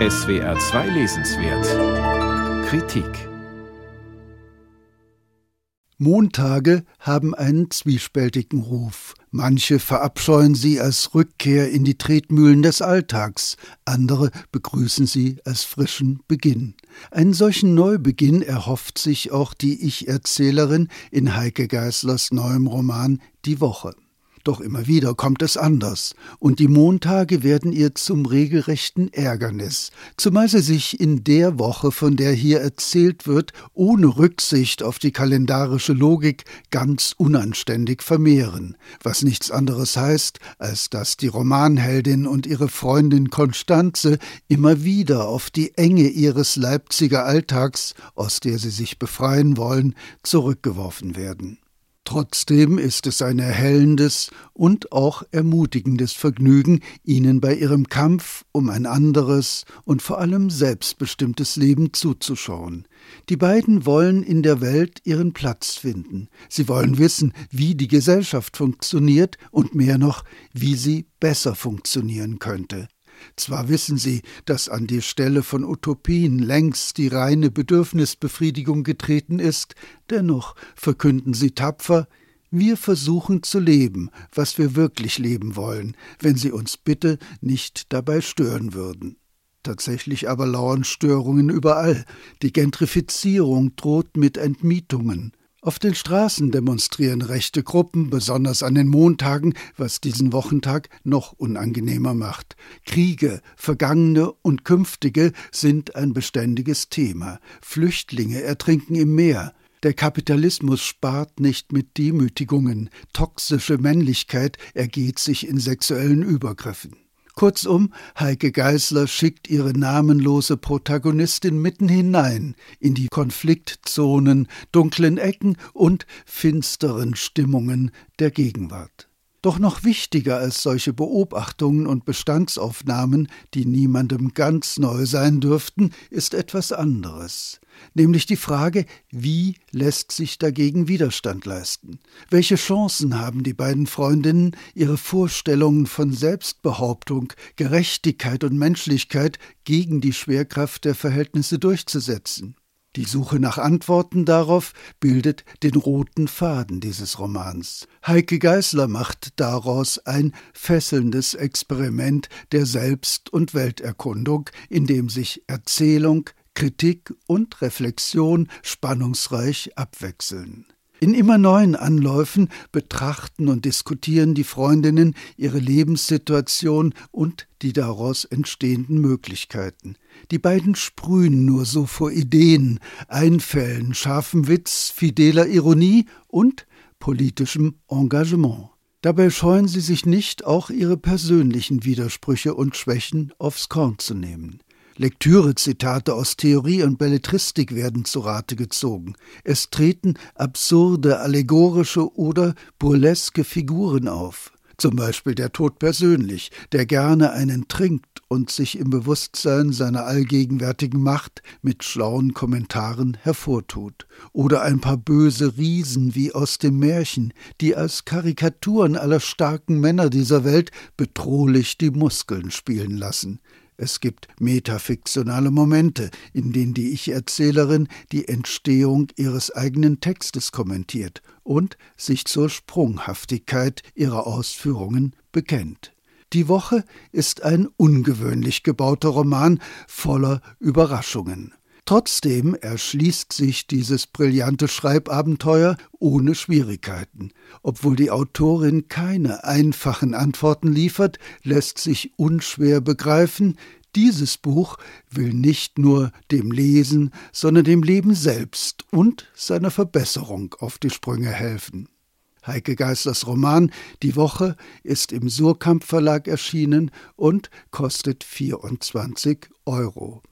SWR 2 Lesenswert Kritik Montage haben einen zwiespältigen Ruf. Manche verabscheuen sie als Rückkehr in die Tretmühlen des Alltags, andere begrüßen sie als frischen Beginn. Einen solchen Neubeginn erhofft sich auch die Ich-Erzählerin in Heike Geißlers neuem Roman Die Woche. Doch immer wieder kommt es anders, und die Montage werden ihr zum regelrechten Ärgernis, zumal sie sich in der Woche, von der hier erzählt wird, ohne Rücksicht auf die kalendarische Logik ganz unanständig vermehren, was nichts anderes heißt, als dass die Romanheldin und ihre Freundin Konstanze immer wieder auf die Enge ihres Leipziger Alltags, aus der sie sich befreien wollen, zurückgeworfen werden. Trotzdem ist es ein erhellendes und auch ermutigendes Vergnügen, ihnen bei ihrem Kampf um ein anderes und vor allem selbstbestimmtes Leben zuzuschauen. Die beiden wollen in der Welt ihren Platz finden. Sie wollen wissen, wie die Gesellschaft funktioniert und mehr noch, wie sie besser funktionieren könnte. Zwar wissen sie, dass an die Stelle von Utopien längst die reine Bedürfnisbefriedigung getreten ist, dennoch verkünden sie tapfer, wir versuchen zu leben, was wir wirklich leben wollen, wenn Sie uns bitte nicht dabei stören würden. Tatsächlich aber lauern Störungen überall. Die Gentrifizierung droht mit Entmietungen. Auf den Straßen demonstrieren rechte Gruppen, besonders an den Montagen, was diesen Wochentag noch unangenehmer macht. Kriege, vergangene und künftige, sind ein beständiges Thema. Flüchtlinge ertrinken im Meer. Der Kapitalismus spart nicht mit Demütigungen. Toxische Männlichkeit ergeht sich in sexuellen Übergriffen. Kurzum, Heike Geißler schickt ihre namenlose Protagonistin mitten hinein in die Konfliktzonen, dunklen Ecken und finsteren Stimmungen der Gegenwart. Doch noch wichtiger als solche Beobachtungen und Bestandsaufnahmen, die niemandem ganz neu sein dürften, ist etwas anderes, nämlich die Frage, wie lässt sich dagegen Widerstand leisten? Welche Chancen haben die beiden Freundinnen, ihre Vorstellungen von Selbstbehauptung, Gerechtigkeit und Menschlichkeit gegen die Schwerkraft der Verhältnisse durchzusetzen? Die Suche nach Antworten darauf bildet den roten Faden dieses Romans. Heike Geißler macht daraus ein fesselndes Experiment der Selbst- und Welterkundung, in dem sich Erzählung, Kritik und Reflexion spannungsreich abwechseln. In immer neuen Anläufen betrachten und diskutieren die Freundinnen ihre Lebenssituation und die daraus entstehenden Möglichkeiten. Die beiden sprühen nur so vor Ideen, Einfällen, scharfem Witz, fideler Ironie und politischem Engagement. Dabei scheuen sie sich nicht, auch ihre persönlichen Widersprüche und Schwächen aufs Korn zu nehmen. Lektürezitate aus Theorie und Belletristik werden zu Rate gezogen. Es treten absurde, allegorische oder burleske Figuren auf. Zum Beispiel der Tod persönlich, der gerne einen trinkt und sich im Bewusstsein seiner allgegenwärtigen Macht mit schlauen Kommentaren hervortut. Oder ein paar böse Riesen wie aus dem Märchen, die als Karikaturen aller starken Männer dieser Welt bedrohlich die Muskeln spielen lassen. Es gibt metafiktionale Momente, in denen die Ich-Erzählerin die Entstehung ihres eigenen Textes kommentiert und sich zur Sprunghaftigkeit ihrer Ausführungen bekennt. Die Woche ist ein ungewöhnlich gebauter Roman voller Überraschungen. Trotzdem erschließt sich dieses brillante Schreibabenteuer ohne Schwierigkeiten. Obwohl die Autorin keine einfachen Antworten liefert, lässt sich unschwer begreifen, dieses Buch will nicht nur dem Lesen, sondern dem Leben selbst und seiner Verbesserung auf die Sprünge helfen. Heike Geisters Roman Die Woche ist im Surkamp Verlag erschienen und kostet 24 Euro.